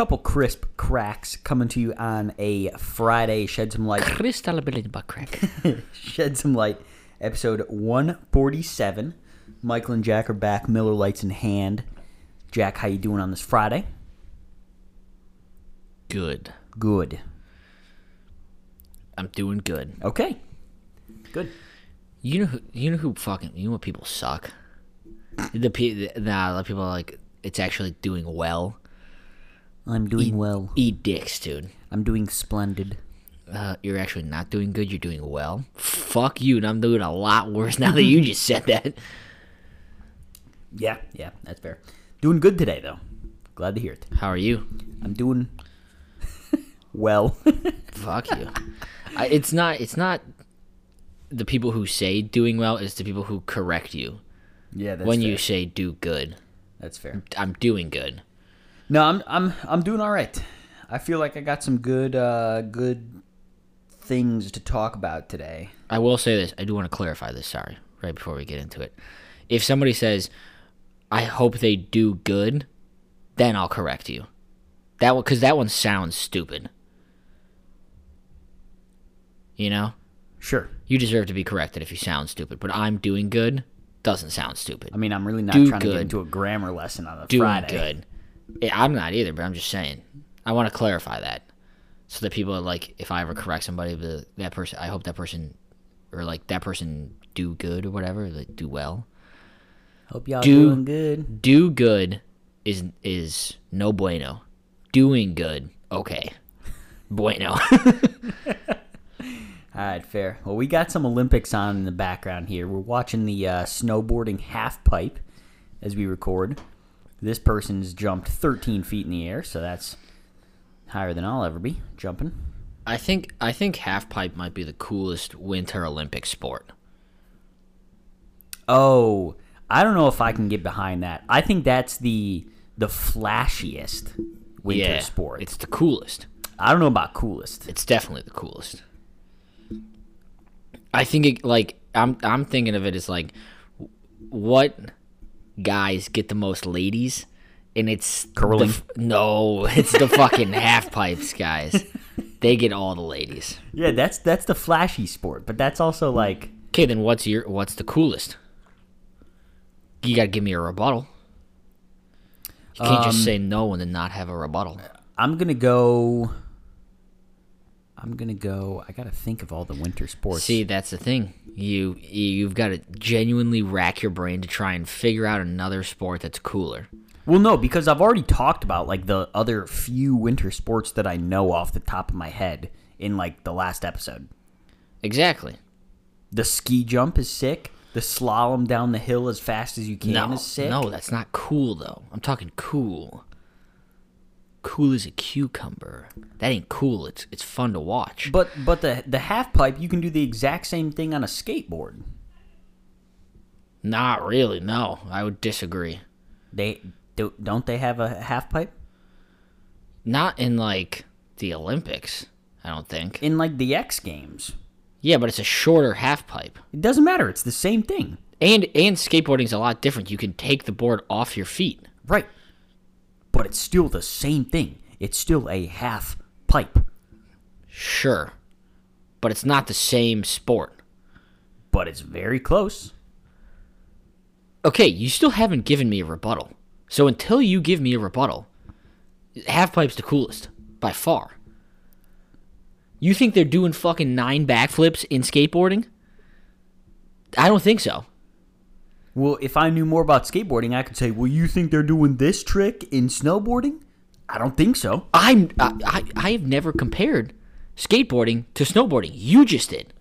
Couple crisp cracks coming to you on a Friday. Shed some light. Crystal crack. Shed some light. Episode 147. Michael and Jack are back. Miller Lites in hand. Jack, how you doing on this Friday? Good. Good. I'm doing good. Okay. Good. You know who? You know who fucking? You know what people suck? The pe- nah, the people are like it's actually doing well. I'm doing well. Eat dicks, dude. I'm doing splendid. Uh, you're actually not doing good. You're doing well. Fuck you, and I'm doing a lot worse now that you just said that. Yeah, yeah, that's fair. Doing good today, though. Glad to hear it. How are you? I'm doing well. Fuck you. I, it's not. It's not the people who say doing well. It's the people who correct you yeah, that's when fair. you say do good. That's fair. I'm doing good. No, I'm I'm I'm doing all right. I feel like I got some good uh good things to talk about today. I will say this. I do want to clarify this. Sorry, right before we get into it. If somebody says, "I hope they do good," then I'll correct you. That one, because that one sounds stupid. You know, Sure. you deserve to be corrected if you sound stupid. But I'm doing good doesn't sound stupid. I mean, I'm really not Do trying to good. get into a grammar lesson on a doing Friday. good. I'm not either, but I'm just saying. I want to clarify that so that people are like, if I ever correct somebody, that person, I hope that person, or like that person do good or whatever, like do well. Hope y'all Do- doing good. Do good is is no bueno. Doing good, okay, bueno. All right, fair. Well, we got some Olympics on in the background here. We're watching the uh, snowboarding half pipe as we record. This person's jumped 13 feet in the air, so that's higher than I'll ever be jumping. I think I think half pipe might be the coolest Winter Olympic sport. Oh, I don't know if I can get behind that. I think that's the the flashiest winter yeah, sport. It's the coolest. I don't know about coolest. It's definitely the coolest. I think it like I'm I'm thinking of it as like what guys get the most ladies and it's Curling. f- no, it's the fucking half pipes guys. They get all the ladies. Yeah, that's that's the flashy sport, but that's also like Okay, then what's your what's the coolest? You got to give me a rebuttal. You can't just um, say no and then not have a rebuttal. I'm gonna go. I'm gonna go. I gotta think of all the winter sports. See, that's the thing. You you've got to genuinely rack your brain to try and figure out another sport that's cooler. well, no, because I've already talked about like the other few winter sports that I know off the top of my head in like the last episode. Exactly. The ski jump is sick. The slalom down the hill as fast as you can No, is sick. no, that's not cool though. I'm talking cool. Cool as a cucumber. That ain't cool. It's it's fun to watch. But but the the half pipe you can do the exact same thing on a skateboard. Not really. No, I would disagree. They do, don't they have a half pipe Not in like the Olympics. I don't think. in like the X Games? Yeah, but it's a shorter half pipe. It doesn't matter. It's the same thing. And and skateboarding's a lot different. You can take the board off your feet. Right. But it's still the same thing. It's still a half pipe. Sure. But it's not the same sport. But it's very close. Okay, you still haven't given me a rebuttal. So until you give me a rebuttal, half pipe's the coolest by far. You think they're doing fucking nine backflips in skateboarding? I don't think so. Well, if I knew more about skateboarding, I could say, well, you think they're doing this trick in snowboarding? I don't think so. I'm I, I I have never compared skateboarding to snowboarding. You just did.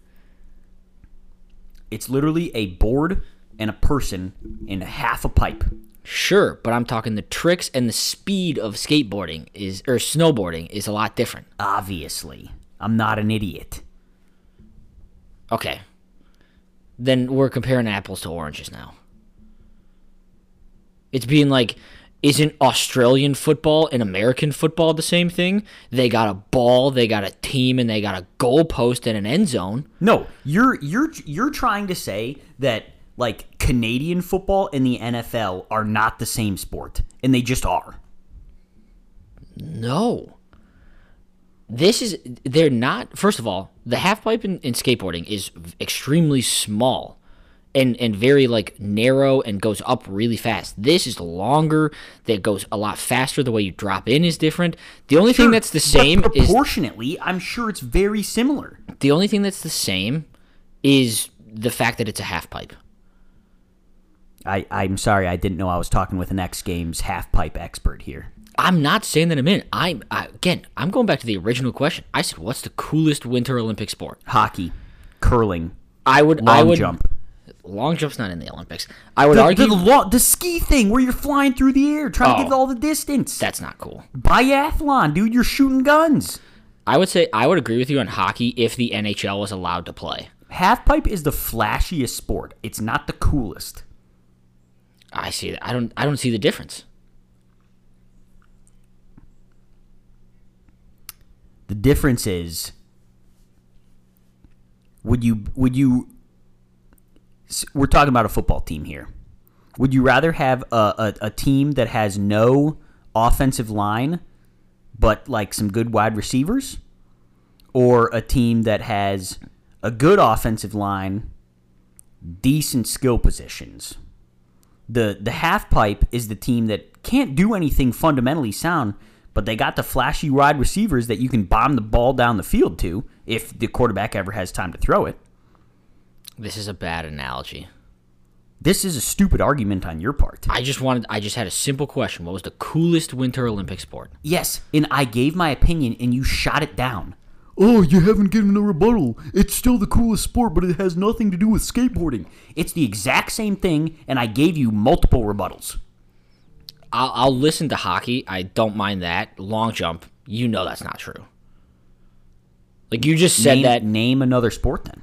It's literally a board and a person in half a pipe. Sure, but I'm talking the tricks and the speed of skateboarding is or snowboarding is a lot different. Obviously, I'm not an idiot. Okay. Then we're comparing apples to oranges now. It's being like, isn't Australian football and American football the same thing? They got a ball, they got a team, and they got a goal post and an end zone. No, you're you're you're trying to say that like Canadian football and the NFL are not the same sport, and they just are. No. This is they're not. First of all, the half pipe in, in skateboarding is extremely small and and very like narrow and goes up really fast. This is longer. That goes a lot faster. The way you drop in is different. The only thing that's the same is proportionately. I'm sure it's very similar. the only thing that's the same is the fact that it's a half pipe. I, I'm sorry, I didn't know I was talking with an X Games half pipe expert here. I'm not saying that in a minute. I'm I, again. I'm going back to the original question. I said, "What's the coolest Winter Olympic sport?" Hockey, curling, I would. I would. jump. Long jump's not in the Olympics. I would The, argue the, lo- the ski thing where you're flying through the air trying to Oh. get all the distance. that's not cool. Biathlon, dude, you're shooting guns. I would say I would agree with you on hockey if the NHL was allowed to play. Halfpipe is the flashiest sport. It's not the coolest. I see that. I don't. I don't see the difference. The difference is would you would you we're talking about a football team here. Would you rather have a, a, a team that has no offensive line but like some good wide receivers? Or a team that has a good offensive line, decent skill positions? The the half pipe is the team that can't do anything fundamentally sound, but they got the flashy wide receivers that you can bomb the ball down the field to if the quarterback ever has time to throw it. This is a bad analogy. This is a stupid argument on your part. I just wanted. I just had a simple question. What was the coolest Winter Olympic sport? Yes, and I gave my opinion and you shot it down. Oh, you haven't given a rebuttal. It's still the coolest sport, but it has nothing to do with skateboarding. It's the exact same thing, and I gave you multiple rebuttals. I'll, I'll listen to hockey. I don't mind that. Long jump. You know that's not true. Like you just said name, that. Name another sport then.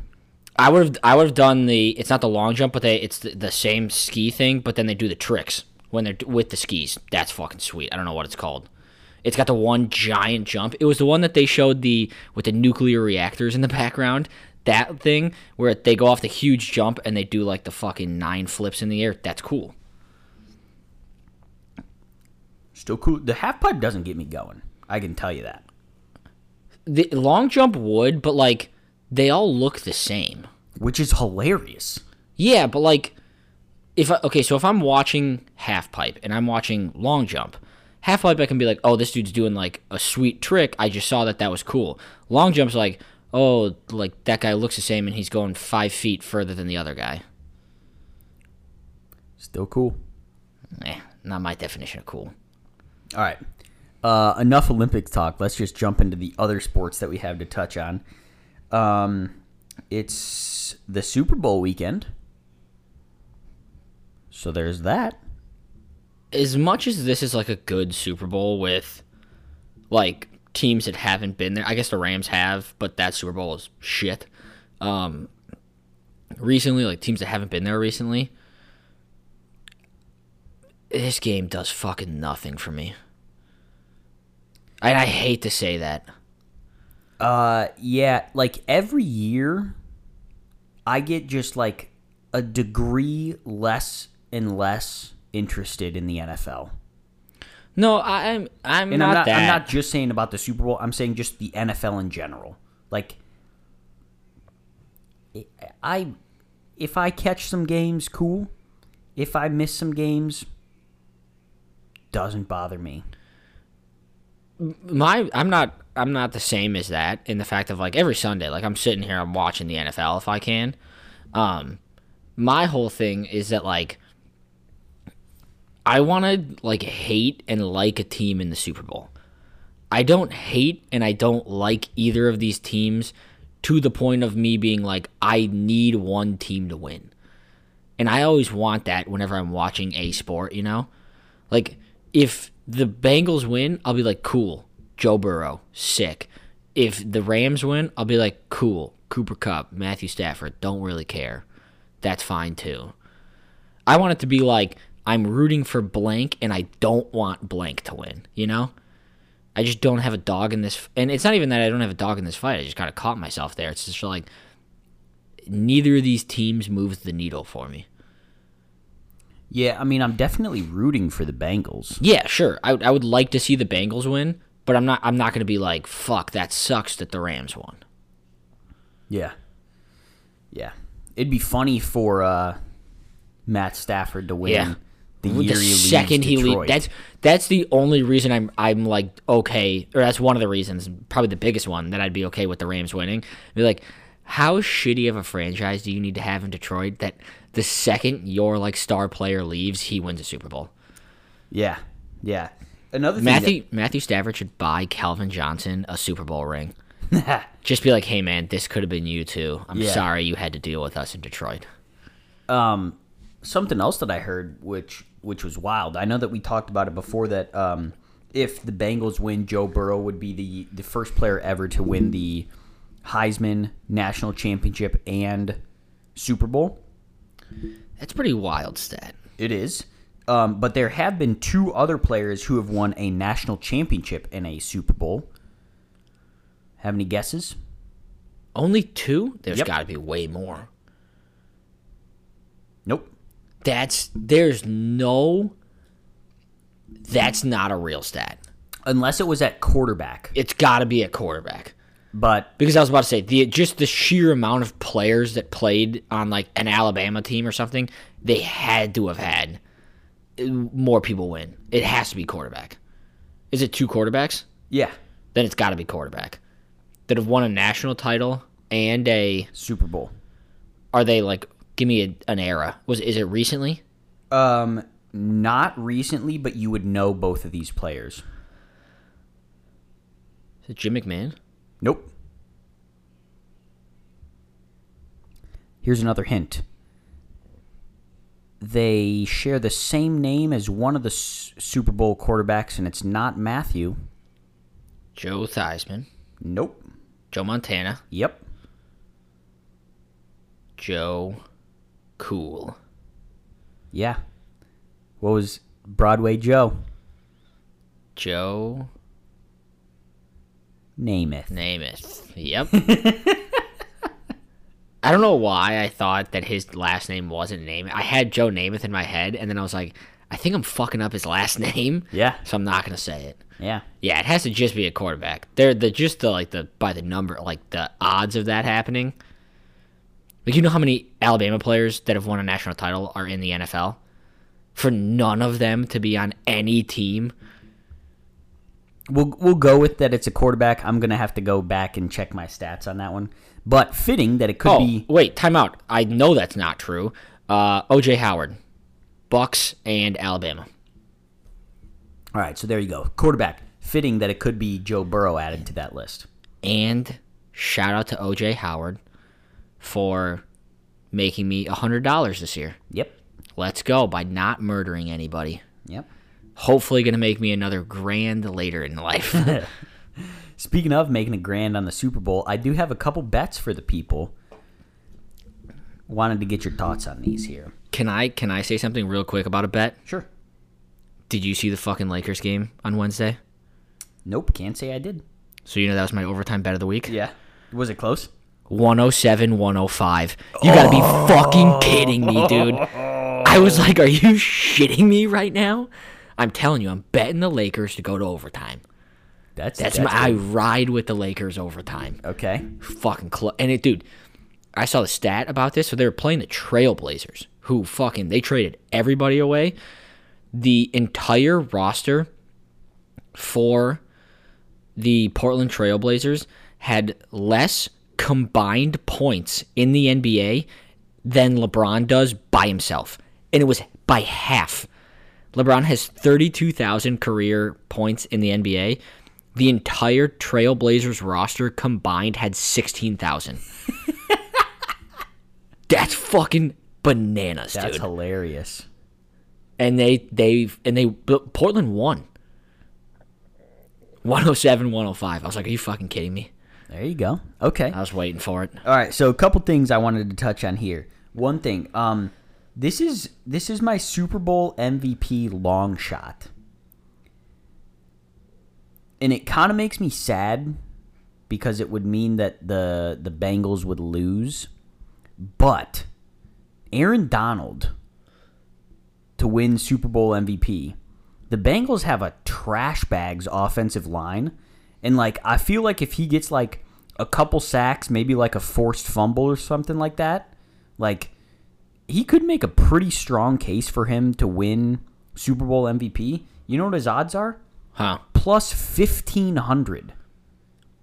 I would have. I would have done the. It's not the long jump, but they. It's the, the same ski thing, but then they do the tricks when they're with the skis. That's fucking sweet. I don't know what it's called. It's got the one giant jump. It was the one that they showed the with the nuclear reactors in the background. That thing where they go off the huge jump and they do like the fucking nine flips in the air. That's cool. Still cool. The half pipe doesn't get me going. I can tell you that. The long jump would, but like they all look the same. Which is hilarious. Yeah, but like, if I, okay, so if I'm watching half pipe and I'm watching long jump, half pipe I can be like, oh, this dude's doing like a sweet trick. I just saw that that was cool. Long jump's like, oh, like that guy looks the same and he's going five feet further than the other guy. Still cool. Eh, not my definition of cool. All right. Uh, enough Olympic talk. Let's just jump into the other sports that we have to touch on. Um, it's the Super Bowl weekend. So there's that. As much as this is like a good Super Bowl with like teams that haven't been there, I guess the Rams have, but that Super Bowl is shit. Um, recently, like teams that haven't been there recently, this game does fucking nothing for me. And I hate to say that. Uh, yeah, like every year, I get just like a degree less and less interested in the NFL. No, I'm I'm And not, I'm not that. I'm not just saying about the Super Bowl. I'm saying just the NFL in general. Like I if I catch some games, cool. If I miss some games, doesn't bother me. my I'm not I'm not the same as that in the fact of like every Sunday, like I'm sitting here, I'm watching the NFL if I can. Um, my whole thing is that like I want to like hate and like a team in the Super Bowl. I don't hate and I don't like either of these teams to the point of me being like I need one team to win. And I always want that whenever I'm watching a sport, you know? Like if the Bengals win, I'll be like, cool, Joe Burrow, sick. If the Rams win, I'll be like, cool, Cooper Kupp, Matthew Stafford, don't really care. That's fine too. I want it to be like I'm rooting for blank and I don't want blank to win, you know? I just don't have a dog in this and it's not even that I don't have a dog in this fight. I just kind of caught myself there. It's just like neither of these teams moves the needle for me. Yeah, I mean, I'm definitely rooting for the Bengals. Yeah, sure. I, I would like to see the Bengals win, but I'm not I'm not going to be like, "Fuck, that sucks that the Rams won." Yeah. Yeah. It'd be funny for uh, Matt Stafford to win Yeah. the the year he leaves second he leaves, that's that's the only reason I'm I'm like okay, or that's one of the reasons, probably the biggest one that I'd be okay with the Rams winning. Be like, how shitty of a franchise do you need to have in Detroit that the second your like star player leaves, he wins a Super Bowl? Yeah. Yeah. Another Matthew Matthew Stafford should buy Calvin Johnson a Super Bowl ring. Just be like, hey man, this could have been you too. I'm Yeah. sorry you had to deal with us in Detroit. um, something else that I heard, which which was wild. I know that we talked about it before. That um, if the Bengals win, Joe Burrow would be the the first player ever to win the Heisman National Championship and Super Bowl. That's pretty wild stat. It is. Um, but there have been two other players who have won a national championship and a Super Bowl. Have any guesses? Only two? There's Yep. got to be way more. Nope. That's there's no. That's not a real stat. Unless it was at quarterback. It's got to be a quarterback But because I was about to say the just the sheer amount of players that played on like an Alabama team or something, they had to have had more people win. It has to be quarterback. Is it two quarterbacks? yeah, Then it's got to be quarterback that have won a national title and a. Super Bowl. Are they like? Give me a, an era. Was is it recently? Um, not recently, but you would know both of these players. Is it Jim McMahon? Nope. Here's another hint. They share the same name as one of the S- Super Bowl quarterbacks, and it's not Matthew. Joe Theismann, Nope. Joe Montana, Yep. Joe Cool. Yeah. What was Broadway Joe? Joe Namath. Namath. Yep. I don't know why I thought that his last name wasn't Namath. I had Joe Namath in my head, and then I was like, I think I'm fucking up his last name. Yeah. So I'm not gonna say it. Yeah. Yeah, it has to just be a quarterback. They're the just the like the by the number like the odds of that happening. Like you know how many Alabama players that have won a national title are in the NFL? For none of them to be on any team. We'll we'll go with that. It's a quarterback. I'm gonna have to go back and check my stats on that one. But fitting that it could Oh, be. wait, time out. I know that's not true. Uh, OJ Howard, Bucks and Alabama. All right, so there you go. Quarterback. Fitting that it could be Joe Burrow added to that list. And shout out to OJ Howard for making me $100 this year. Yep. Let's go by not murdering anybody. Yep. Hopefully, going to make me another grand later in life. Speaking of making a grand on the Super Bowl, I do have a couple bets for the people. Wanted to get your thoughts on these here. can I can I say something real quick about a bet? Sure. Did you see the fucking Lakers game on Wednesday? Nope, can't say I did. So you know that was my overtime bet of the week. Yeah. Was it close? 107 105. You gotta be fucking kidding me, dude. I was like, are you shitting me right now? I'm telling you, I'm betting the Lakers to go to overtime. That's That's, that's my I ride with the Lakers overtime. Okay. Fucking close. And it, dude, I saw the stat about this. So they were playing the Trailblazers, who fucking they traded everybody away. The entire roster for the Portland Trailblazers had less combined points in the NBA than LeBron does by himself. And it was by half. LeBron has 32,000 career points in the NBA. The entire Trailblazers roster combined had 16,000. That's fucking bananas, That's dude. hilarious. and they they and they Portland won. 107 105. I was like, "Are you fucking kidding me?" There you go. Okay. I was waiting for it. All right, so a couple things I wanted to touch on here. One thing, um, this is this is my Super Bowl MVP long shot, and it kind of makes me sad because it would mean that the the Bengals would lose, but Aaron Donald to win Super Bowl MVP. The Bengals have a trash bags offensive line, and like I feel like if he gets like a couple sacks, maybe like a forced fumble or something like that, like he could make a pretty strong case for him to win Super Bowl MVP. You know what his odds are? Huh. Plus 1500.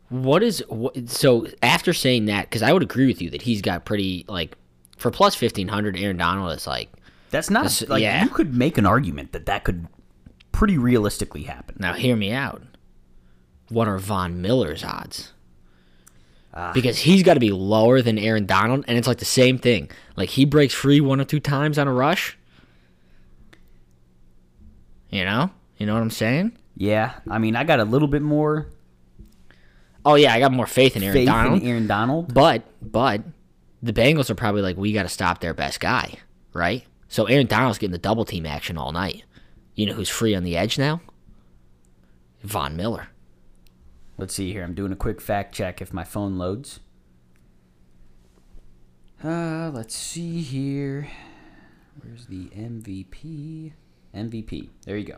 What is what, so after saying that cuz I would agree with you that he's got pretty like for plus 1500 Aaron Donald is like That's not That's- like yeah. you could make an argument that that could pretty realistically happen. Now, hear me out. What are Von Miller's odds? Ah. because he's got to be lower than Aaron Donald, and it's like the same thing. Like he breaks free one or two times on a rush. You know, you know what I'm saying? Yeah, I mean, I got a little bit more Oh yeah, I got more faith in Aaron faith Donald. in Aaron Donald. But but the Bengals are probably like, we got to stop their best guy, right? So Aaron Donald's getting the double team action all night. You know who's free on the edge now? Von Miller. Let's see here. I'm doing a quick fact check if my phone loads. Uh, let's see here. Where's the MVP? MVP. There you go.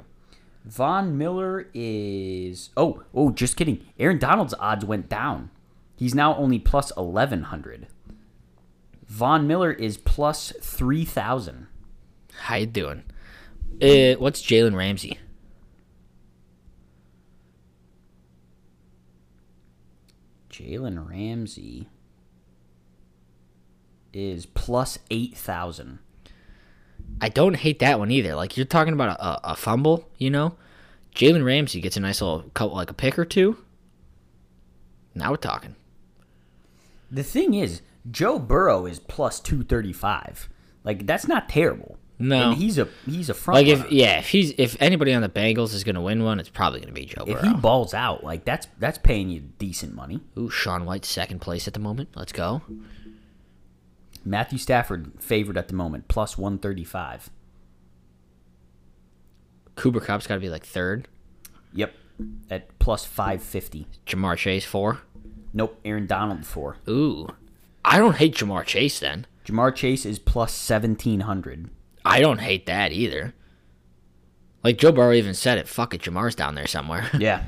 Von Miller is. Oh, oh, just kidding. Aaron Donald's odds went down. He's now only plus 1100. Von Miller is plus 3000. How you doing? Uh, what's Jalen Ramsey? Jalen Ramsey is plus 8000. I don't hate that one either. Like you're talking about a, a, fumble, you know. Jalen Ramsey gets a nice little couple, like a pick or two. Now we're talking. The thing is, Joe Burrow is plus 235. Like that's not terrible. No. And he's a he's a front Like if runner. yeah, if he's if anybody on the Bengals is gonna win one, it's probably gonna be Joe if he balls out, like that's that's paying you decent money. Ooh, Shaun White second place at the moment. Let's go. Matthew Stafford favored at the moment, plus 135. Cooper Kupp's got to be like third. Yep. At plus 550. Ja'Marr Chase four. Nope, Aaron Donald 4. Ooh, I don't hate Ja'Marr Chase then. Ja'Marr Chase is plus 1700. I don't hate that either. Like Joe Burrow even said it. Fuck it, Ja'Marr's down there somewhere. Yeah.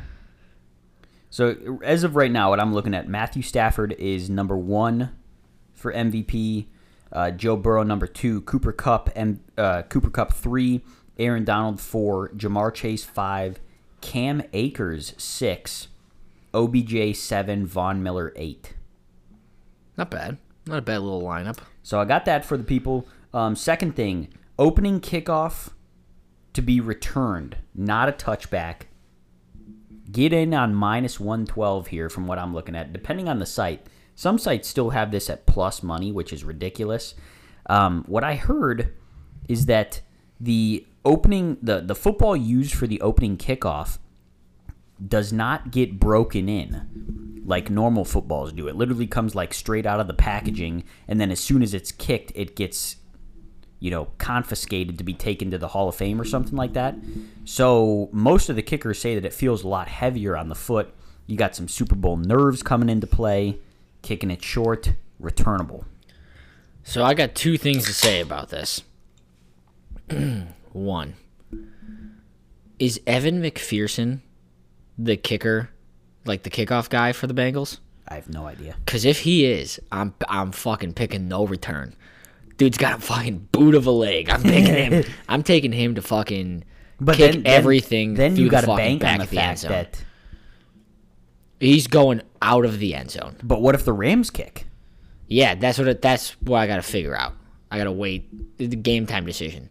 So as of right now, what I'm looking at, Matthew Stafford is number one for MVP. Uh, Joe Burrow number two. Cooper Kupp and uh, Cooper Kupp three. Aaron Donald four. Ja'Marr Chase five. Cam Akers six. OBJ seven. Von Miller eight. Not bad. Not a bad little lineup. So I got that for the people. Um, second thing, opening kickoff to be returned, not a touchback. Get in on minus 112 here from what I'm looking at, depending on the site. Some sites still have this at plus money, which is ridiculous. Um, what I heard is that the opening, the, the football used for the opening kickoff does not get broken in like normal footballs do. It literally comes like straight out of the packaging, and then as soon as it's kicked, it gets, you know, confiscated to be taken to the Hall of Fame or something like that. So most of the kickers say that it feels a lot heavier on the foot. You got some Super Bowl nerves coming into play, kicking it short, returnable. So I got two things to say about this. One, is Evan McPherson the kicker, like the kickoff guy for the Bengals? I have no idea. Because if he is, I'm I'm fucking picking no return. Dude's got a fucking boot of a leg. I'm picking him. I'm taking him to fucking kick everything. Then, through you got to bank back on the the fact that. He's going out of the end zone. But what if the Rams kick? Yeah, that's what. It, that's what I got to figure out. I got to wait. The game time decision.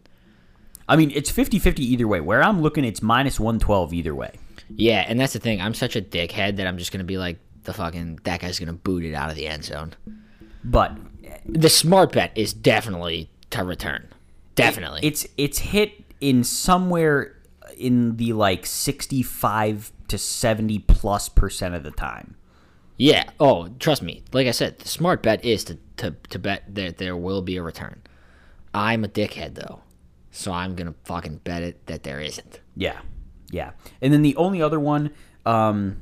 I mean, it's 50-50 either way. Where I'm looking, it's minus 112 either way. Yeah, and that's the thing. I'm such a dickhead that I'm just gonna be like the fucking that guy's gonna boot it out of the end zone. But The smart bet is definitely to return. Definitely. it's it's hit in somewhere in the like 65 to 70 plus percent of the time. Yeah. Oh, trust me. Like I said, the smart bet is to, to, to bet that there will be a return. I'm a dickhead though, so I'm gonna fucking bet it that there isn't. Yeah, yeah. And then the only other one, um,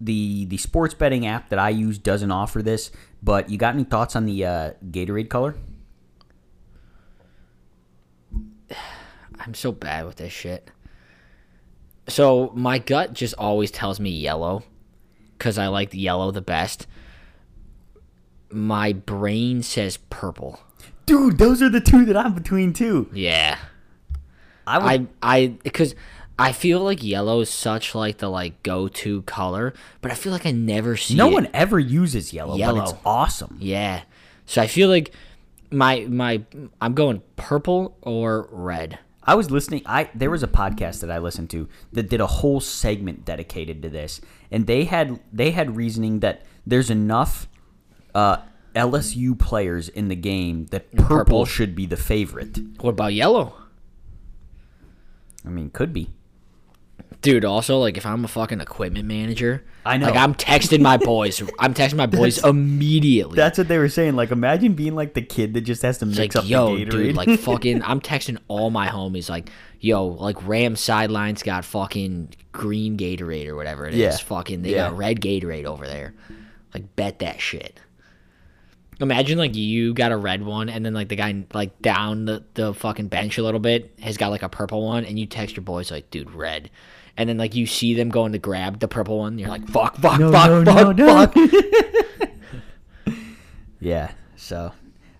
the the sports betting app that I use doesn't offer this. But you got any thoughts on the uh, Gatorade color? I'm so bad with this shit. So my gut just always tells me yellow, because I like the yellow the best. My brain says purple. Dude, those are the two that I'm between too. Yeah. I would, I I because I feel like yellow is such like the like go to color, but I feel like I never see no it. one ever uses yellow, but it's awesome. Yeah. So I feel like my my I'm going purple or red. I was listening. I there was a podcast that I listened to that did a whole segment dedicated to this, and they had they had reasoning that there's enough uh, LSU players in the game that purple, Purple. should be the favorite. What about yellow? I mean, could be. Dude, also like if I'm a fucking equipment manager, I know. Like I'm texting my boys. I'm texting my boys immediately. That's what they were saying. Like, imagine being like the kid that just has to It's mix like, up yo, the Gatorade. dude, like fucking I'm texting all my homies like, yo, like Ram sidelines got fucking green Gatorade or whatever it is. Yeah. Fucking they Yeah. got red Gatorade over there. Like bet that shit. Imagine like you got a red one and then like the guy like down the, the fucking bench a little bit has got like a purple one and you text your boys like, dude, red. And then like you see them going to grab the purple one, you're like, fuck, fuck, no, fuck, no, fuck, no, fuck. yeah. So,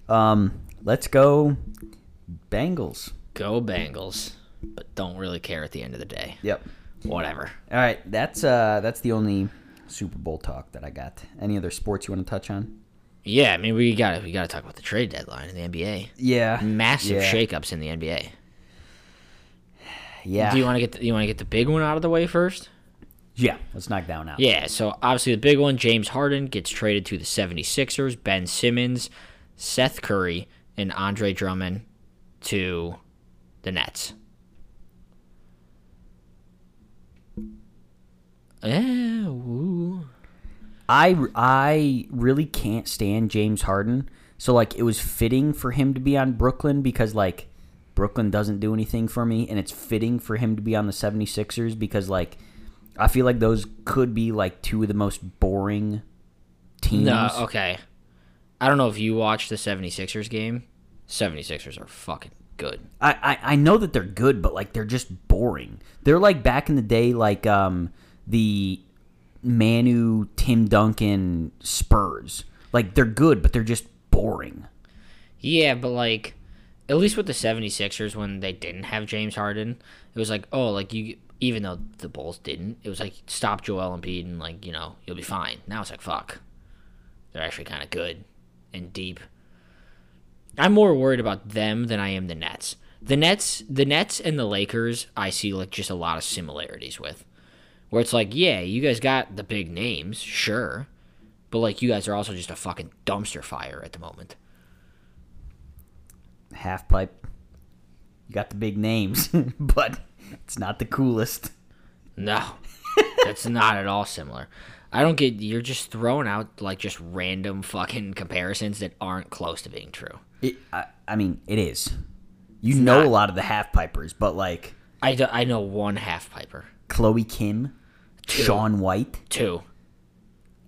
um, let's go, Bengals. Go Bengals. But don't really care at the end of the day. Yep. Whatever. All right. That's uh, that's the only Super Bowl talk that I got. Any other sports you want to touch on? Yeah, I mean we got we got to talk about the trade deadline in the NBA. Yeah. Massive yeah. shakeups in the NBA. Yeah. Do you want to get the, you want to get the big one out of the way first? yeah. Let's knock down now. Yeah, so obviously the big one, James Harden gets traded to the 76ers, Ben Simmons, Seth Curry, and Andre Drummond to the Nets. Yeah, woo. I I really can't stand James Harden. So like it was fitting for him to be on Brooklyn because like Brooklyn doesn't do anything for me and it's fitting for him to be on the 76ers because like I feel like those could be like two of the most boring teams. No, okay. I don't know if you watched the 76ers game. 76ers are fucking good. I, I I know that they're good, but like they're just boring. They're like back in the day, like um the Manu Tim Duncan Spurs. Like they're good, but they're just boring. Yeah, but like at least with the 76ers when they didn't have James Harden, it was like, oh, like you even though the Bulls didn't, it was like stop Joel Embiid and like, you know, you'll be fine. Now it's like fuck. They're actually kind of good and deep. I'm more worried about them than I am the Nets. The Nets, the Nets and the Lakers, I see like just a lot of similarities with. Where it's like, yeah, you guys got the big names, sure, but like you guys are also just a fucking dumpster fire at the moment. Half pipe. You got the big names, but it's not the coolest. No, that's not at all similar. I don't get. You're just throwing out like just random fucking comparisons that aren't close to being true. It, I, I mean, it is. You know not. a lot of the half pipers, but like I, do- I know one half piper, Chloe Kim, Shaun White, two.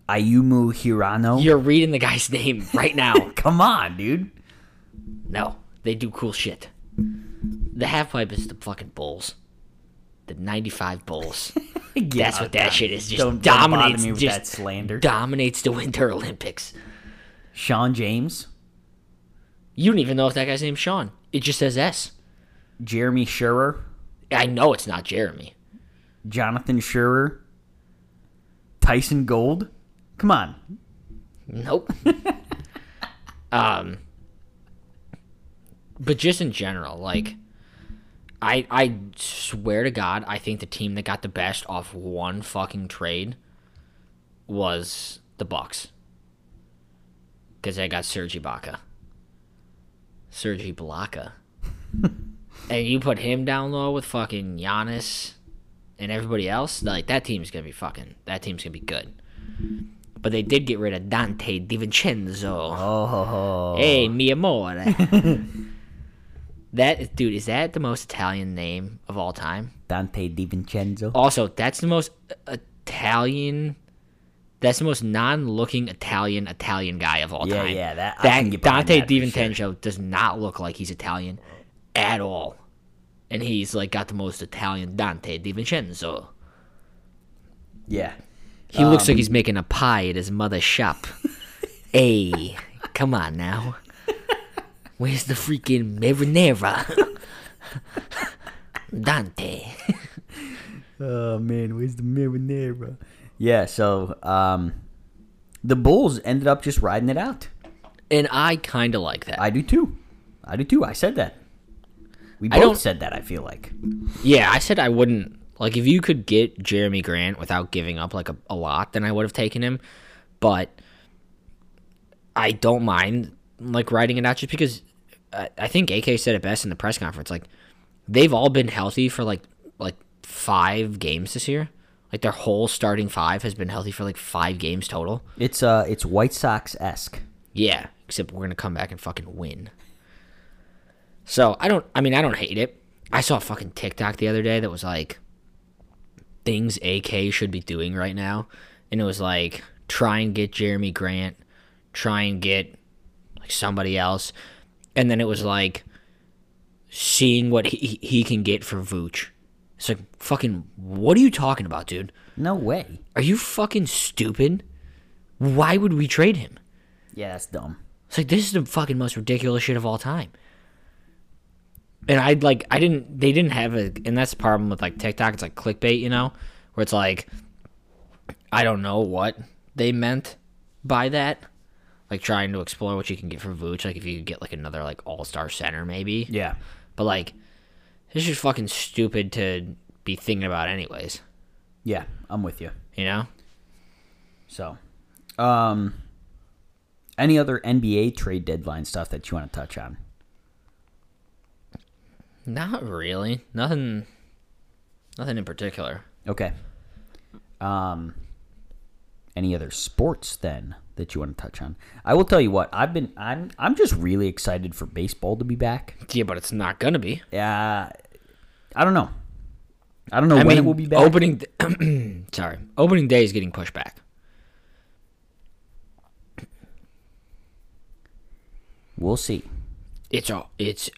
Ayumu Hirano. You're reading the guy's name right now. Come on, dude. no, they do cool shit. The half pipe is the fucking Bulls, the '95 Bulls. Get That's what that Don. shit is. Just Don't- don't dominates. me with just that slander. dominates the Winter Olympics. Sean James, You don't even know if that guy's name's Sean. It just says S. Jeremy Shearer, I know it's not Jeremy. Jonathan Shearer, Tyson Gold. Come on. Nope. um, but just in general, like, I I swear to God, I think the team that got the best off one fucking trade was the Bucks, because they got Sergi Baca. Sergi Ibaka. and you put him down low with fucking Giannis and everybody else, like that team's gonna be fucking. That team's gonna be good. But they did get rid of Dante DiVincenzo. Oh, Hey, mi amore. that dude is that the most Italian name of all time? Dante DiVincenzo. Also, that's the most Italian. That's the most non-looking Italian Italian guy of all Yeah, time. yeah, that- that Dante that DiVincenzo does not look like he's Italian at all, and he's like got the most Italian Dante DiVincenzo. Yeah. He looks Um, like he's making a pie at his mother's shop. hey, come on now. Where's the freaking marinara? Dante. Oh man, where's the marinara? Yeah, so um, the Bulls ended up just riding it out. And I kind of like that. I do too. I do too. I said that. We I both don't- said that. I feel like. yeah, I said I wouldn't. Like, if you could get Jerami Grant without giving up, like, a, a lot, then I would have taken him. But I don't mind, like, riding it out just because I, I think AK said it best in the press conference. Like, they've all been healthy for, like, like five games this year. Like, their whole starting five has been healthy for, like, five games total. It's uh, it's White Sox esque. Yeah, except we're gonna come back and fucking win. So I don't. I mean, I don't hate it. I saw a fucking TikTok the other day that was like things AK should be doing right now, and it was like try and get Jerami Grant, try and get like somebody else, and then it was like seeing what he he can get for Vooch. It's like fucking. What are you talking about, dude? No way. Are you fucking stupid? Why would we trade him? Yeah, that's dumb. It's like this is the fucking most ridiculous shit of all time. And I'd like I didn't they didn't have a and that's the problem with like TikTok, it's like clickbait, you know? Where it's like I don't know what they meant by that. Like trying to explore what you can get for Vooch, like if you could get like another like all star center maybe. Yeah. But like it's just fucking stupid to be thinking about anyways. Yeah, I'm with you. You know? So, um, any other NBA trade deadline stuff that you want to touch on? Not really. Nothing nothing in particular. Okay. Um, any other sports then that you want to touch on? I will tell you what I've been. I'm. I'm just really excited for baseball to be back. Yeah, but it's not gonna be. Yeah. I don't know. I don't know I when mean, it will be back. opening. sorry, opening day is getting pushed back. We'll see. It's all. It's.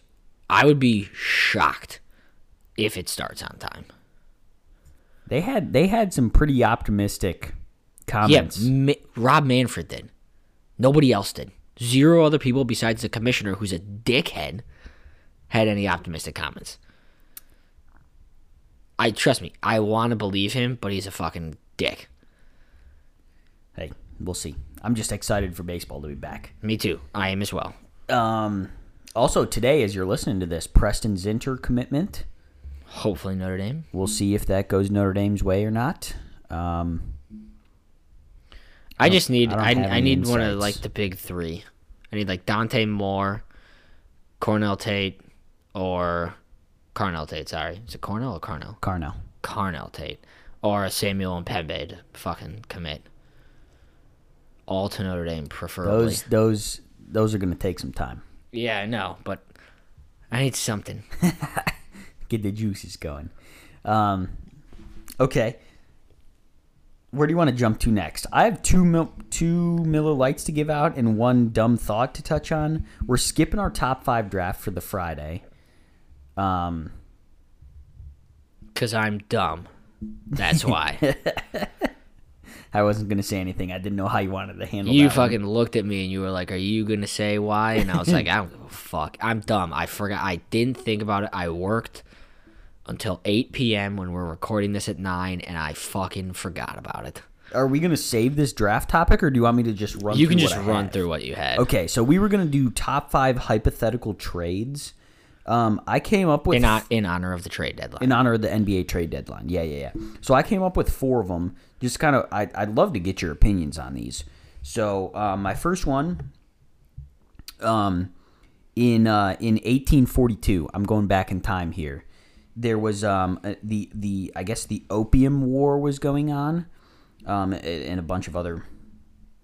I would be shocked if it starts on time. They had they had some pretty optimistic Yeah. Ma- Rob Manfred did. Nobody else did. Zero other people besides the commissioner, who's a dickhead, had any optimistic comments. I trust me. I want to believe him, but he's a fucking dick. Hey, we'll see. I'm just excited for baseball to be back. Me too. I am as well. Um, also today, as you're listening to this, Preston Zinter commitment. Hopefully Notre Dame. We'll see if that goes Notre Dame's way or not. Um, I just need I I, I, need one of like the big three. I need like Dante Moore, Cornell Tate, or Carnell Tate. Sorry, is it Cornell or Carnell? Carno. Carnell Tate, or a Samuel M'Pemba to fucking commit. All to Notre Dame, preferably. Those those those are going to take some time. Yeah, I know, but I need something. Get the juices going. Um, okay. Where do you want to jump to next? I have two mil- two Miller Lites to give out and one dumb thought to touch on. We're skipping our top five draft for the Friday. Um, Cause I'm dumb. That's why. I wasn't going to say anything. I didn't know how you wanted to handle. It. You that one. fucking looked at me and you were like, "Are you gonna say why?" And I was like, "I don't give a fuck. I'm dumb. I forgot. I didn't think about it. I worked until 8 p.m. when we're recording this at nine, and I fucking forgot about it. Are we going to save this draft topic, or do you want me to just run? You through can what just run have? through what you had. Okay, so we were going to do top five hypothetical trades. Um, I came up with In, in honor of the trade deadline. in honor of the NBA trade deadline. Yeah, yeah, yeah. So I came up with four of them. Just kind of, I, I'd love to get your opinions on these. So um, my first one, um, in uh, in 1842. I'm going back in time here. There was um, uh, the the I guess the Opium War was going on, um, and a bunch of other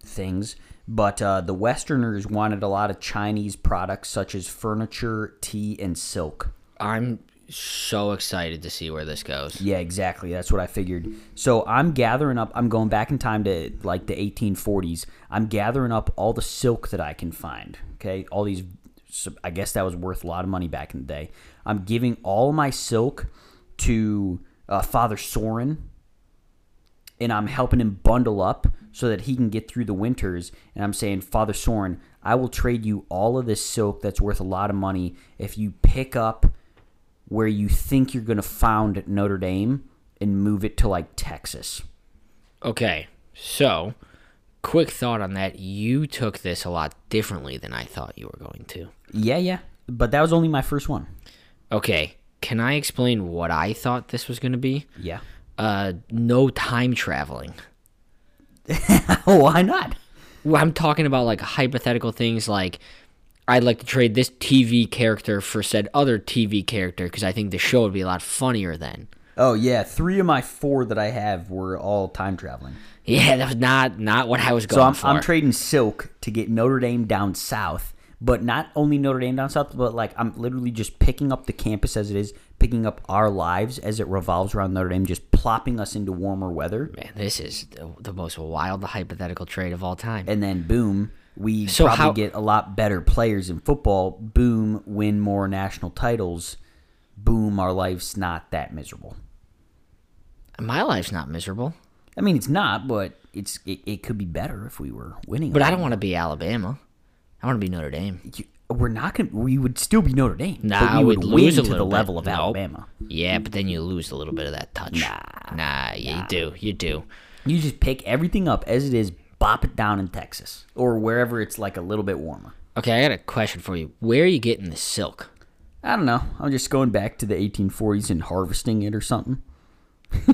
things. But uh, the Westerners wanted a lot of Chinese products such as furniture, tea, and silk. I'm so excited to see where this goes. Yeah, exactly. That's what I figured. So I'm gathering up. I'm going back in time to like the 1840s. I'm gathering up all the silk that I can find. Okay, all these. I guess that was worth a lot of money back in the day. I'm giving all my silk to uh, Father Sorin, and I'm helping him bundle up so that he can get through the winters. And I'm saying, Father Sorin, I will trade you all of this silk that's worth a lot of money if you pick up where you think you're going to found Notre Dame and move it to like Texas. Okay, so quick thought on that. You took this a lot differently than I thought you were going to. Yeah, yeah. But that was only my first one. Okay, can I explain what I thought this was going to be? Yeah. Uh, no time traveling. Why not? Well, I'm talking about like hypothetical things like I'd like to trade this TV character for said other TV character because I think the show would be a lot funnier then. Oh yeah, three of my four that I have were all time traveling. Yeah, that was not not what I was going for. So I'm, for. I'm trading Silk to get Notre Dame down south, but not only Notre Dame down south, but like I'm literally just picking up the campus as it is, picking up our lives as it revolves around Notre Dame, just plopping us into warmer weather, Man, this is the, the most wild hypothetical trade of all time. and then boom, we So probably how- get a lot better players in football. Boom, win more national titles. Boom, our life's not that miserable. My life's not miserable, I mean, it's not, but it's it, it could be better if we were winning. but I don't want to be Alabama. I want to be Notre Dame. you- we're not gonna. We would still be Notre Dame. Nah, but we we'd lose to the bit. level of Nope. Alabama. Yeah, but then you lose a little bit of that touch. Nah, nah, yeah, you do, you do. You just pick everything up as it is, bop it down in Texas or wherever it's like a little bit warmer. Okay, I got a question for you. Where are you getting the silk? I don't know. I'm just going back to the 1840s and harvesting it or something.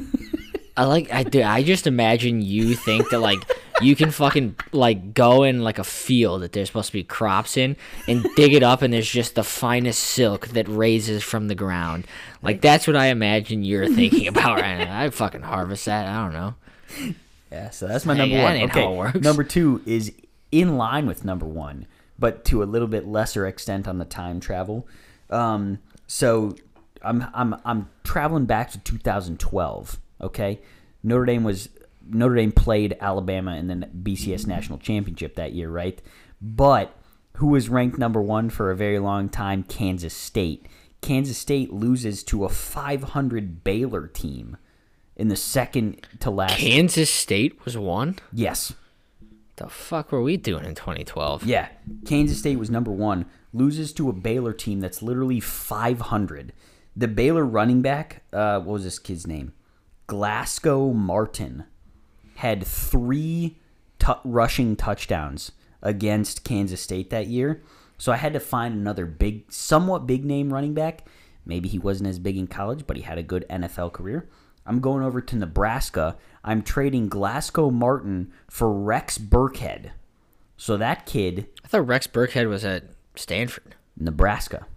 I like I do. I just imagine you think that like you can fucking like go in like a field that there's supposed to be crops in and dig it up and there's just the finest silk that raises from the ground. Like that's what I imagine you're thinking about right now. I fucking harvest that. I don't know. Yeah, so that's my number one. okay, how it works. number two is in line with number one, but to a little bit lesser extent on the time travel. Um, so I'm I'm I'm traveling back to 2012. Okay, Notre Dame was Notre Dame played Alabama in the BCS national championship that year, right? But who was ranked number one for a very long time? Kansas State. Kansas State loses to a 500 Baylor team in the second to last Kansas State was one. Yes. The fuck were we doing in 2012? Yeah. Kansas State was number one, loses to a Baylor team that's literally 500. The Baylor running back, uh, what was this kid's name? Glasco Martin, had three tu- rushing touchdowns against Kansas State that year. So I had to find another big, somewhat big name running back. Maybe he wasn't as big in college, but he had a good NFL career. I'm going over to Nebraska. I'm trading Glasco Martin for Rex Burkhead. So that kid, I thought Rex Burkhead was at Stanford. Nebraska.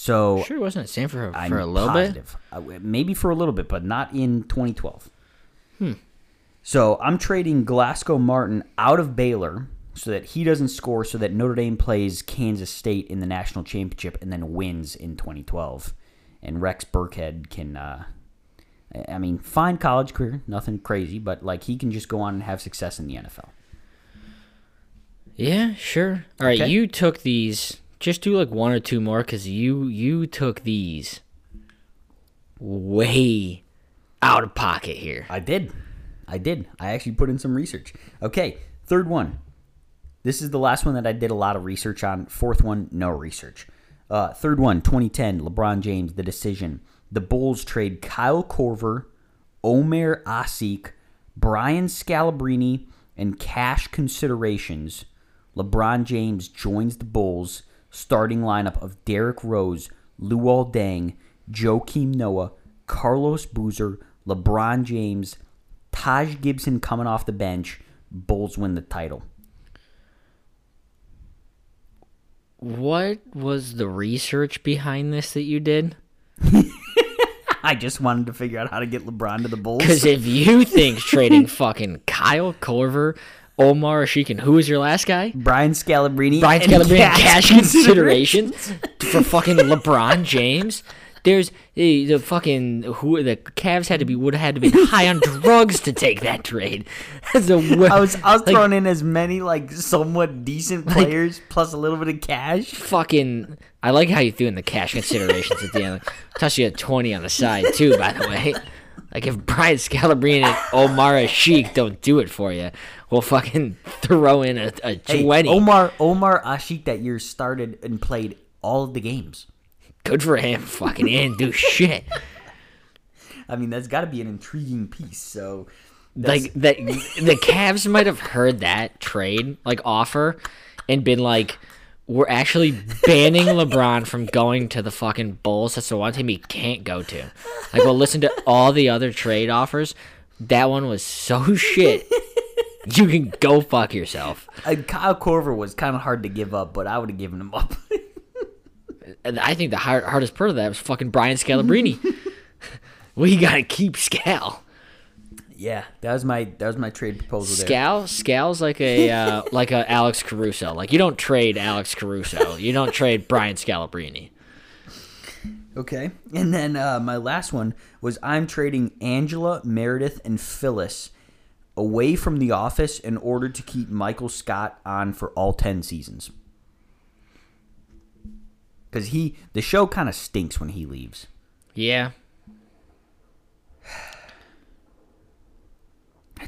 So Sure, wasn't at Stanford for, I'm for a little bit. positive. Uh, maybe for a little bit, but not in 2012. So I'm trading Glasco Martin out of Baylor so that he doesn't score, so that Notre Dame plays Kansas State in the national championship and then wins in 2012. And Rex Burkhead can, uh, I mean, fine college career, nothing crazy, but like he can just go on and have success in the NFL. Yeah, sure. All right, Okay. you took these. Just do like one or two more, cause you you took these way out of pocket here. I did. I did. I actually put in some research. Okay, third one. This is the last one that I did a lot of research on. Fourth one, no research. Uh, third one, 2010, LeBron James, the decision. The Bulls trade Kyle Korver, Omer Asik, Brian Scalabrine, and cash considerations. LeBron James joins the Bulls starting lineup of Derrick Rose, Luol Deng, Joakim Noah, Carlos Boozer, LeBron James, Taj Gibson coming off the bench. Bulls win the title. What was the research behind this that you did? I just wanted to figure out how to get LeBron to the Bulls. Because if you think trading fucking Kyle Korver, Omar Ashik, and who was your last guy? Brian Scalabrine, Brian Scalabrine cash, cash considerations for fucking LeBron James. There's the, the fucking who the Cavs had to be would have had to be high on drugs to take that trade. That's a wor- I was I was like, throwing in as many like somewhat decent players plus a little bit of cash. fucking. I like how you threw in the cash considerations at the end. Like, you a twenty on the side too. By the way, like if Brian Scalabrine and Omar Sheik don't do it for you, we'll fucking throw in a, a Hey, twenty. Omar Omar Ashik that year started and played all of the games. Good for him. Fucking he didn't do shit. I mean, that's got to be an intriguing piece. So, that's- like that the Cavs might have heard that trade like offer and been like we're actually banning LeBron from going to the fucking Bulls. That's the one team he can't go to. Like we'll listen to all the other trade offers. That one was so shit. You can go fuck yourself. uh, Kyle Korver was kind of hard to give up, but I would have given him up. And I think the hard, hardest part of that was fucking Brian Scalabrine. we gotta keep Scal. Yeah, that was my that was my trade proposal there. Scal Scal's like a uh, like a Alex Caruso. Like you don't trade Alex Caruso. You don't trade Brian Scalabrine. Okay. And then uh, my last one was I'm trading Angela, Meredith, and Phyllis away from the office in order to keep Michael Scott on for all 10 seasons. Because he, the show kind of stinks when he leaves. Yeah.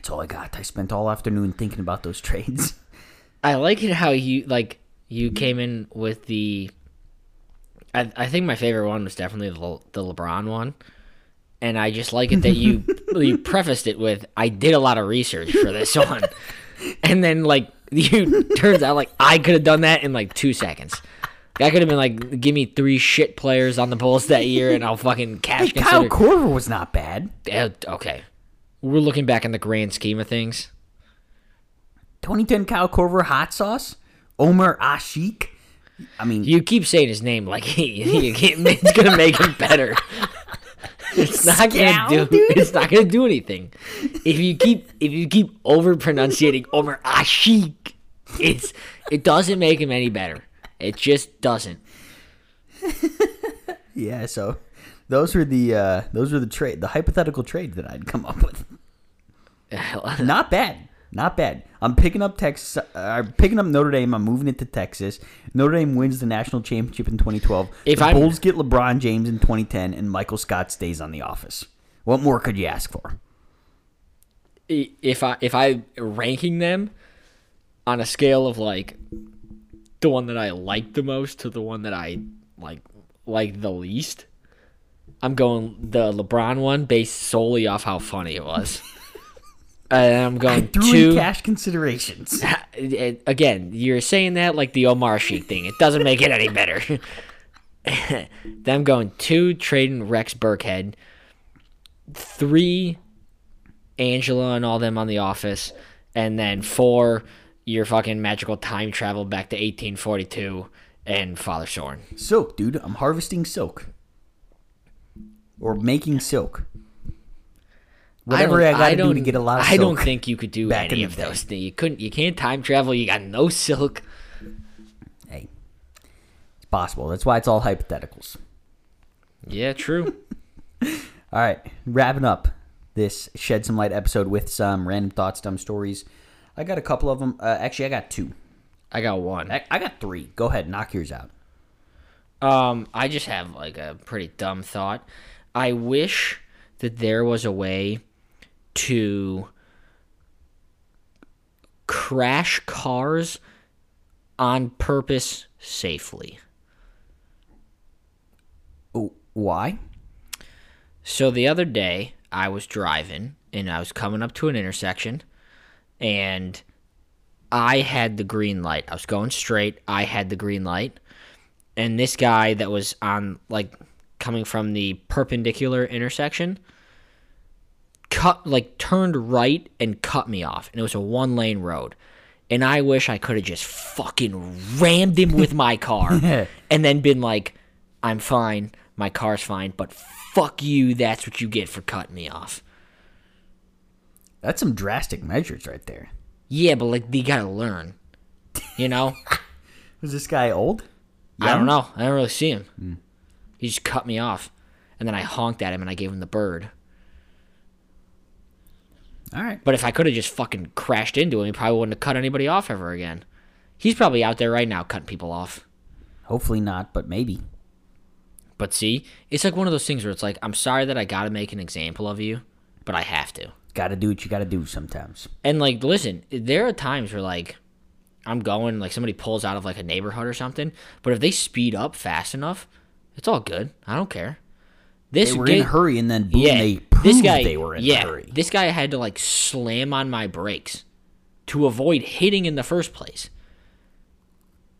That's all I got. I spent all afternoon thinking about those trades. I like it how you like you came in with the. I I think my favorite one was definitely the Le- the LeBron one, and I just like it that you you prefaced it with I did a lot of research for this one, and then like you turns out like I could have done that in like two seconds. I could have been like, give me three shit players on the Bulls that year, and I'll fucking cash Hey, Kyle. Korver was not bad. Uh, okay, we're looking back in the grand scheme of things. 2010 Kyle Korver hot sauce. Omar Ashik. I mean, You keep saying his name like he, he it's gonna make him better. It's not gonna do. dude. It's not gonna do anything. If you keep if you keep over pronunciating Omar Ashik, it's it doesn't make him any better. It just doesn't. yeah. So those were the uh, those were the trade the hypothetical trade that I'd come up with. Not bad. Not bad. I'm picking up Texas. Uh, I'm picking up Notre Dame. I'm moving it to Texas. Notre Dame wins the national championship in 2012. If the I'm- Bulls get LeBron James in 2010, and Michael Scott stays on the office. What more could you ask for? if I if I ranking them on a scale of like the one that I like the most to the one that I like like the least, I'm going the LeBron one based solely off how funny it was. and I'm going in cash considerations. again, you're saying that like the Omar Sheik thing. It doesn't make it any better. then I'm going two trading Rex Burkhead, three Angela and all them on the office, and then four your fucking magical time travel back to 1842 and Father Sorin. silk, dude. I'm harvesting silk. Or making silk. Whatever I, don't- got to do to get a lot of I don't think you could do back any of day. those things. You couldn't. You can't time travel. You got no silk. Hey, it's possible. That's why it's all hypotheticals. Yeah, true. All right, wrapping up this shed some light episode with some random thoughts, dumb stories. I got a couple of them. Uh, actually, I got two. I got one. I, I got three. Go ahead, knock yours out. Um, I just have like a pretty dumb thought. I wish that there was a way to crash cars on purpose safely. Oh, why? So the other day, I was driving and I was coming up to an intersection and I had the green light. I was going straight. I had the green light. And this guy that was on, like, coming from the perpendicular intersection cut, like, turned right and cut me off. And it was a one lane road. And I wish I could have just fucking rammed him with my car and then been like, I'm fine. My car's fine. But fuck you. That's what you get for cutting me off. That's some drastic measures right there. Yeah, but like, you gotta learn. You know? Was this guy old? I don't know. I don't really see him. Hmm. He just cut me off. And then I honked at him and I gave him the bird. All right. But if I could have just fucking crashed into him, he probably wouldn't have cut anybody off ever again. He's probably out there right now cutting people off. Hopefully not, but maybe. But see, it's like one of those things where it's like, I'm sorry that I gotta make an example of you, but I have to. Got to do what you got to do sometimes. And like, listen, there are times where like, I'm going, like somebody pulls out of like a neighborhood or something, but if they speed up fast enough, it's all good. I don't care. This They were ga- in a hurry, and then boom, yeah, they proved this guy, they were in yeah, a hurry. This guy had to like slam on my brakes to avoid hitting in the first place.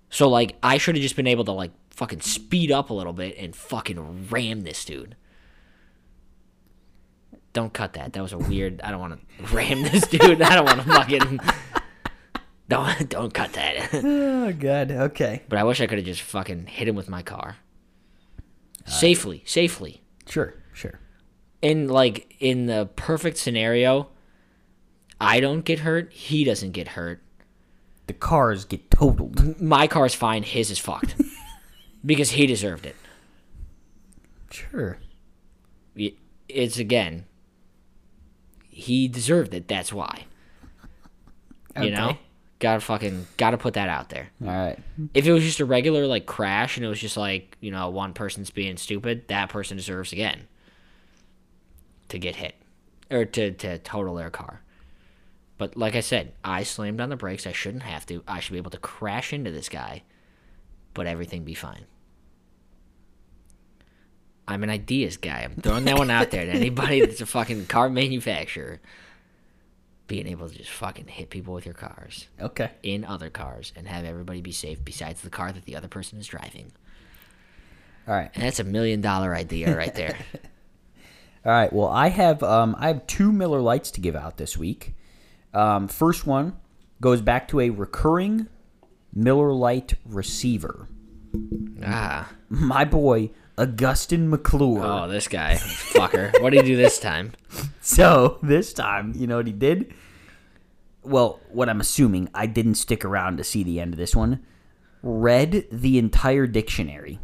So like I should have just been able to like fucking speed up a little bit and fucking ram this dude. Don't cut that. That was a weird. I don't want to ram this dude. I don't want to fucking. Don't don't cut that. Oh god. Okay. but I wish I could have just fucking hit him with my car. Safely, safely. Sure. Sure. in like in the perfect scenario, I don't get hurt, he doesn't get hurt. The cars get totaled. My car's fine, his is fucked. because he deserved it. Sure. It's again he deserved it, that's why. You know? Gotta fucking gotta put that out there. All right. If it was just a regular like crash and it was just like, you know, one person's being stupid, that person deserves again to get hit. Or to, to total their car. But like I said, I slammed on the brakes. I shouldn't have to. I should be able to crash into this guy, but everything be fine. I'm an ideas guy. I'm throwing that one out there to anybody that's a fucking car manufacturer. Being able to just fucking hit people with your cars Okay. in other cars and have everybody be safe besides the car that the other person is driving. All right. And that's a million dollar idea right there. All right. Well, I have um, I have two Miller Lites to give out this week. Um, first one goes back to a recurring Miller Lite receiver. ah. My boy Augustin McClure. Oh, this guy. Fucker. What did he do this time? So this time, you know what he did? Well, what I'm assuming, I didn't stick around to see the end of this one. Read the entire dictionary.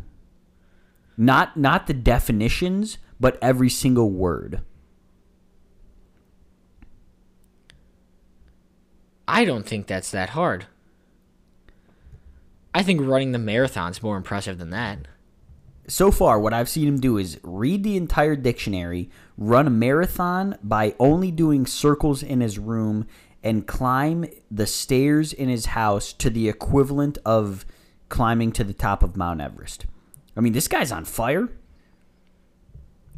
Not not the definitions, but every single word. I don't think that's that hard. I think running the marathon's more impressive than that. So far, what I've seen him do is read the entire dictionary, run a marathon by only doing circles in his room, and climb the stairs in his house to the equivalent of climbing to the top of Mount Everest. I mean, this guy's on fire.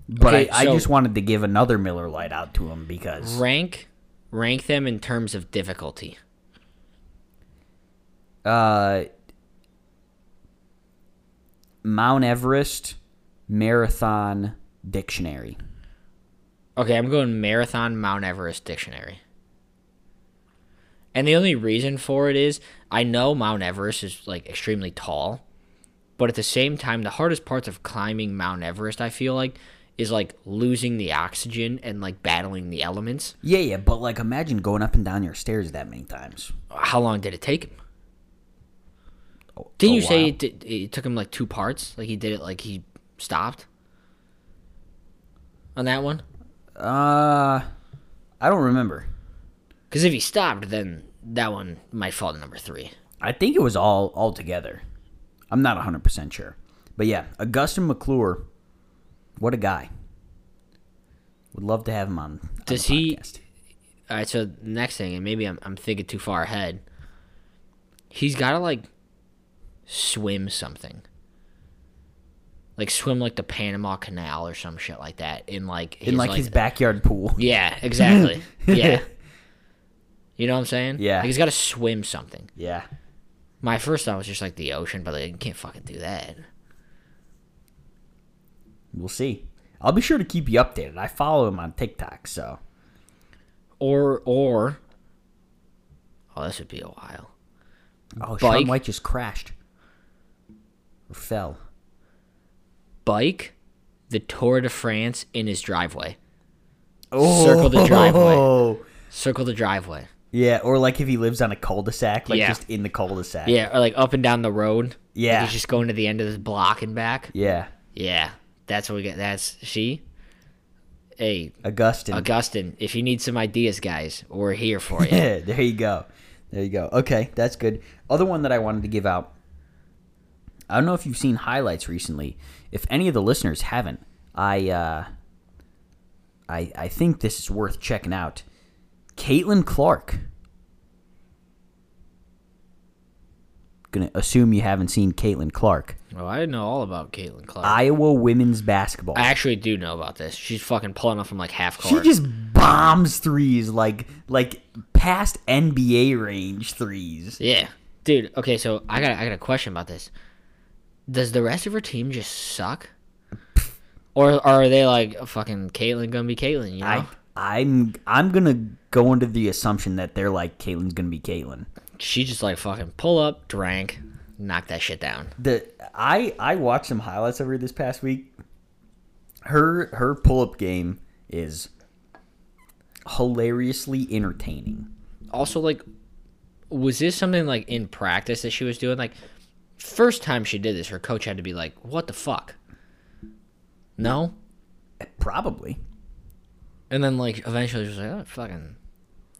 But Okay, I, I just wanted to give another Miller Lite out to him because Rank rank them in terms of difficulty. uh, Mount Everest Marathon Dictionary. Okay, I'm going Marathon Mount Everest Dictionary. And the only reason for it is I know Mount Everest is like extremely tall, but at the same time, the hardest parts of climbing Mount Everest, I feel like, is like losing the oxygen and like battling the elements. Yeah, yeah, but like imagine going up and down your stairs that many times. How long did it take him? Oh, Didn't you say it, did, it took him like two parts? Like he did it like he stopped on that one? Uh, I don't remember. Because if he stopped, then that one might fall to number three. I think it was all all together. I'm not 100 percent sure, but yeah, Augustin McClure, what a guy. Would love to have him on. on Does he- All right, so next thing, and maybe I'm I'm thinking too far ahead. He's got to like swim something, like swim like the Panama Canal or some shit like that in like in like, his backyard pool? Yeah, exactly. yeah. You know what I'm saying? Yeah. Like he's got to swim something. Yeah. My first thought was just like the ocean, but like, you can't fucking do that. We'll see. I'll be sure to keep you updated. I follow him on TikTok, so Or or Oh, this would be a while. Oh, Shaun Bike. White just crashed or fell. Bike the Tour de France in his driveway. Oh. Circle the driveway. Circle the driveway. Yeah, or like if he lives on a cul-de-sac, like Yeah. just in the cul-de-sac. Yeah, or like up and down the road. Like Yeah. he's just going to the end of this block and back. yeah. Yeah, that's what we get. That's she. Hey, Augustine. Augustine, if you need some ideas, guys, we're here for you. Yeah, there you go. There you go. Okay, that's good. Other one that I wanted to give out. I don't know if you've seen highlights recently. If any of the listeners haven't, I uh, I I think this is worth checking out. Caitlin Clark. Gonna assume you haven't seen Caitlin Clark. oh, I know all about Caitlin Clark. Iowa women's basketball. I actually do know about this. She's fucking pulling up from like half court. She just bombs threes like like past NBA range threes. yeah, dude. Okay, so I got I got a question about this. Does the rest of her team just suck, or, are they like fucking Caitlin gonna be Caitlin? You know, I I'm I'm gonna go into the assumption that they're like Caitlin's gonna be Caitlin. she just like fucking pull up, drank, knock that shit down. The I I watched some highlights of her this past week. Her her pull up game is hilariously entertaining. also like was this something like in practice that she was doing like first time she did this her coach had to be like what the fuck no Probably and then like eventually was like oh fucking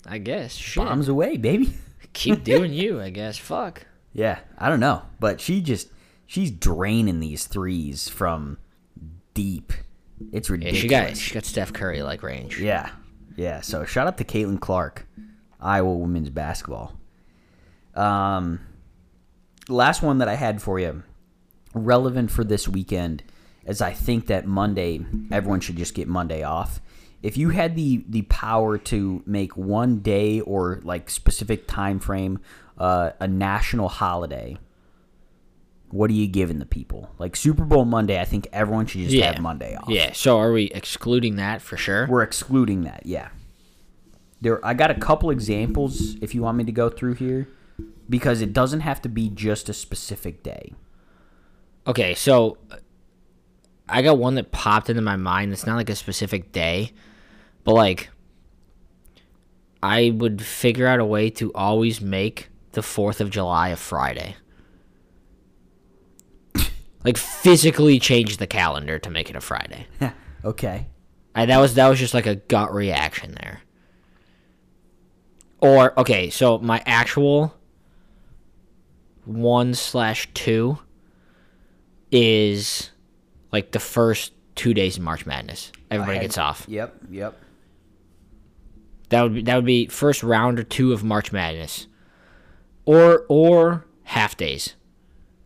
i guess shit bombs away, baby. keep doing you i guess fuck Yeah, I don't know, but she just she's draining these threes from deep. It's yeah ridiculous. she got she got steph curry like range Yeah, yeah. So shout out to Caitlin Clark, Iowa women's basketball. Um, last one that I had for you, relevant for this weekend, as I think that Monday everyone should just get Monday off. If you had the the power to make one day or like specific time frame uh, a national holiday, what are you giving the people? Like Super Bowl Monday, I think everyone should just yeah have Monday off. yeah so are we excluding that for sure We're excluding that, yeah. There, I got a couple examples if you want me to go through here, because it doesn't have to be just a specific day. Okay, so I got one that popped into my mind. It's not like a specific day, but like I would figure out a way to always make the 4th of July a Friday. like physically change the calendar to make it a Friday. okay. I, that was that was just like a gut reaction there. Or okay, so my actual one slash two is like the first two days of March Madness. Everybody had- gets off. Yep, yep. That would be that would be first round or two of March Madness, or or half days.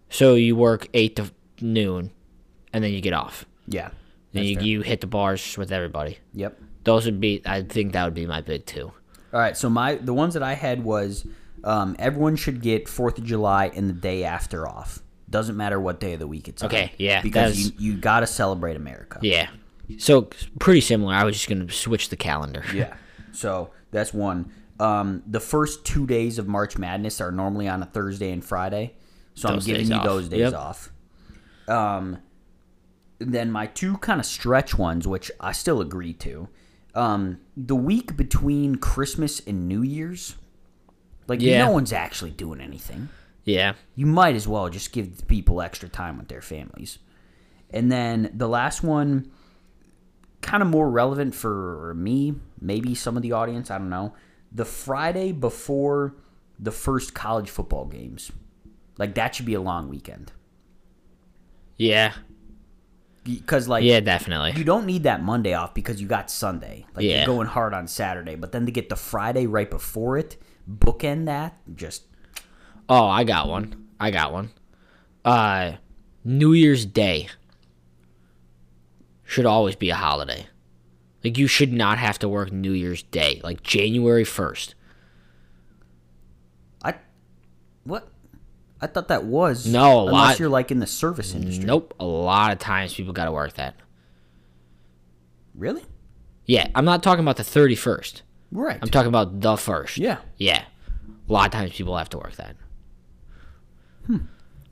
So you work eight to noon, and then you get off. Yeah. Then you, fair. you hit the bars with everybody. Yep. Those would be. I think that would be my big two. All right. So my the ones that I had was um, everyone should get Fourth of July and the day after off. Doesn't matter what day of the week it's on. Okay, yeah, Because you, you got to celebrate America. Yeah. So pretty similar. I was just gonna switch the calendar. Yeah. So that's one. Um, the first two days of March Madness are normally on a Thursday and Friday, so Those I'm giving you off. those days Yep. off. Um, then my two kind of stretch ones, which I still agree to, um, the week between Christmas and New Year's, like Yeah. no one's actually doing anything. Yeah. You might as well just give the people extra time with their families. And then the last one, kind of more relevant for me, maybe some of the audience, I don't know. The Friday before the first college football games. Like that should be a long weekend. Yeah. Because like Yeah. Definitely. you don't need that Monday off because you got Sunday. Like Yeah. you're going hard on Saturday, but then to get the Friday right before it, bookend that, just Oh, I got one. I got one. Uh, New Year's Day should always be a holiday. Like you should not have to work New Year's Day, like January first. I what? I thought that was No, a unless lot- you're like in the service industry. Nope. A lot of times people got to work that. Really? Yeah, I'm not talking about the 31st. Right. I'm talking about the first. yeah. Yeah. A lot of times people have to work that. Hmm.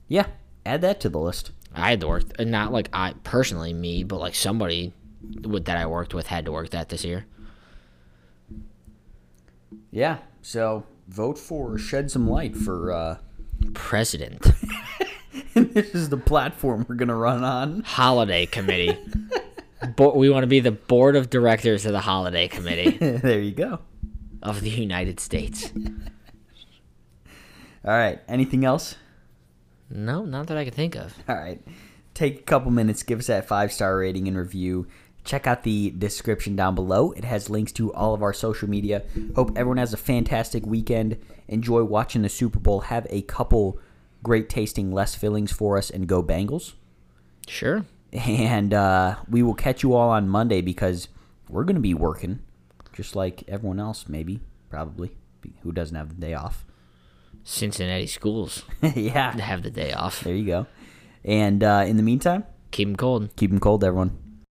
Yeah, add that to the list. I had to work, and not like I personally me, but like somebody with that I worked with had to work that this year. Yeah, so vote for Shed Some Light for. uh President, This is the platform we're gonna run on. holiday committee. Bo- we want to be the board of directors of the holiday committee there you go. of the United States. All right. Anything else? No, not that I can think of. All right. Take a couple minutes, give us that five star rating and review. Check out the description down below. It has links to all of our social media. Hope everyone has a fantastic weekend. Enjoy watching the Super Bowl. Have a couple great tasting less fillings for us and go Bengals. Sure. And uh, we will catch you all on Monday because we're going to be working just like everyone else, maybe, probably, who doesn't have the day off. Cincinnati schools yeah. have the day off. There you go. And uh, in the meantime, Keep them cold. keep them cold, everyone.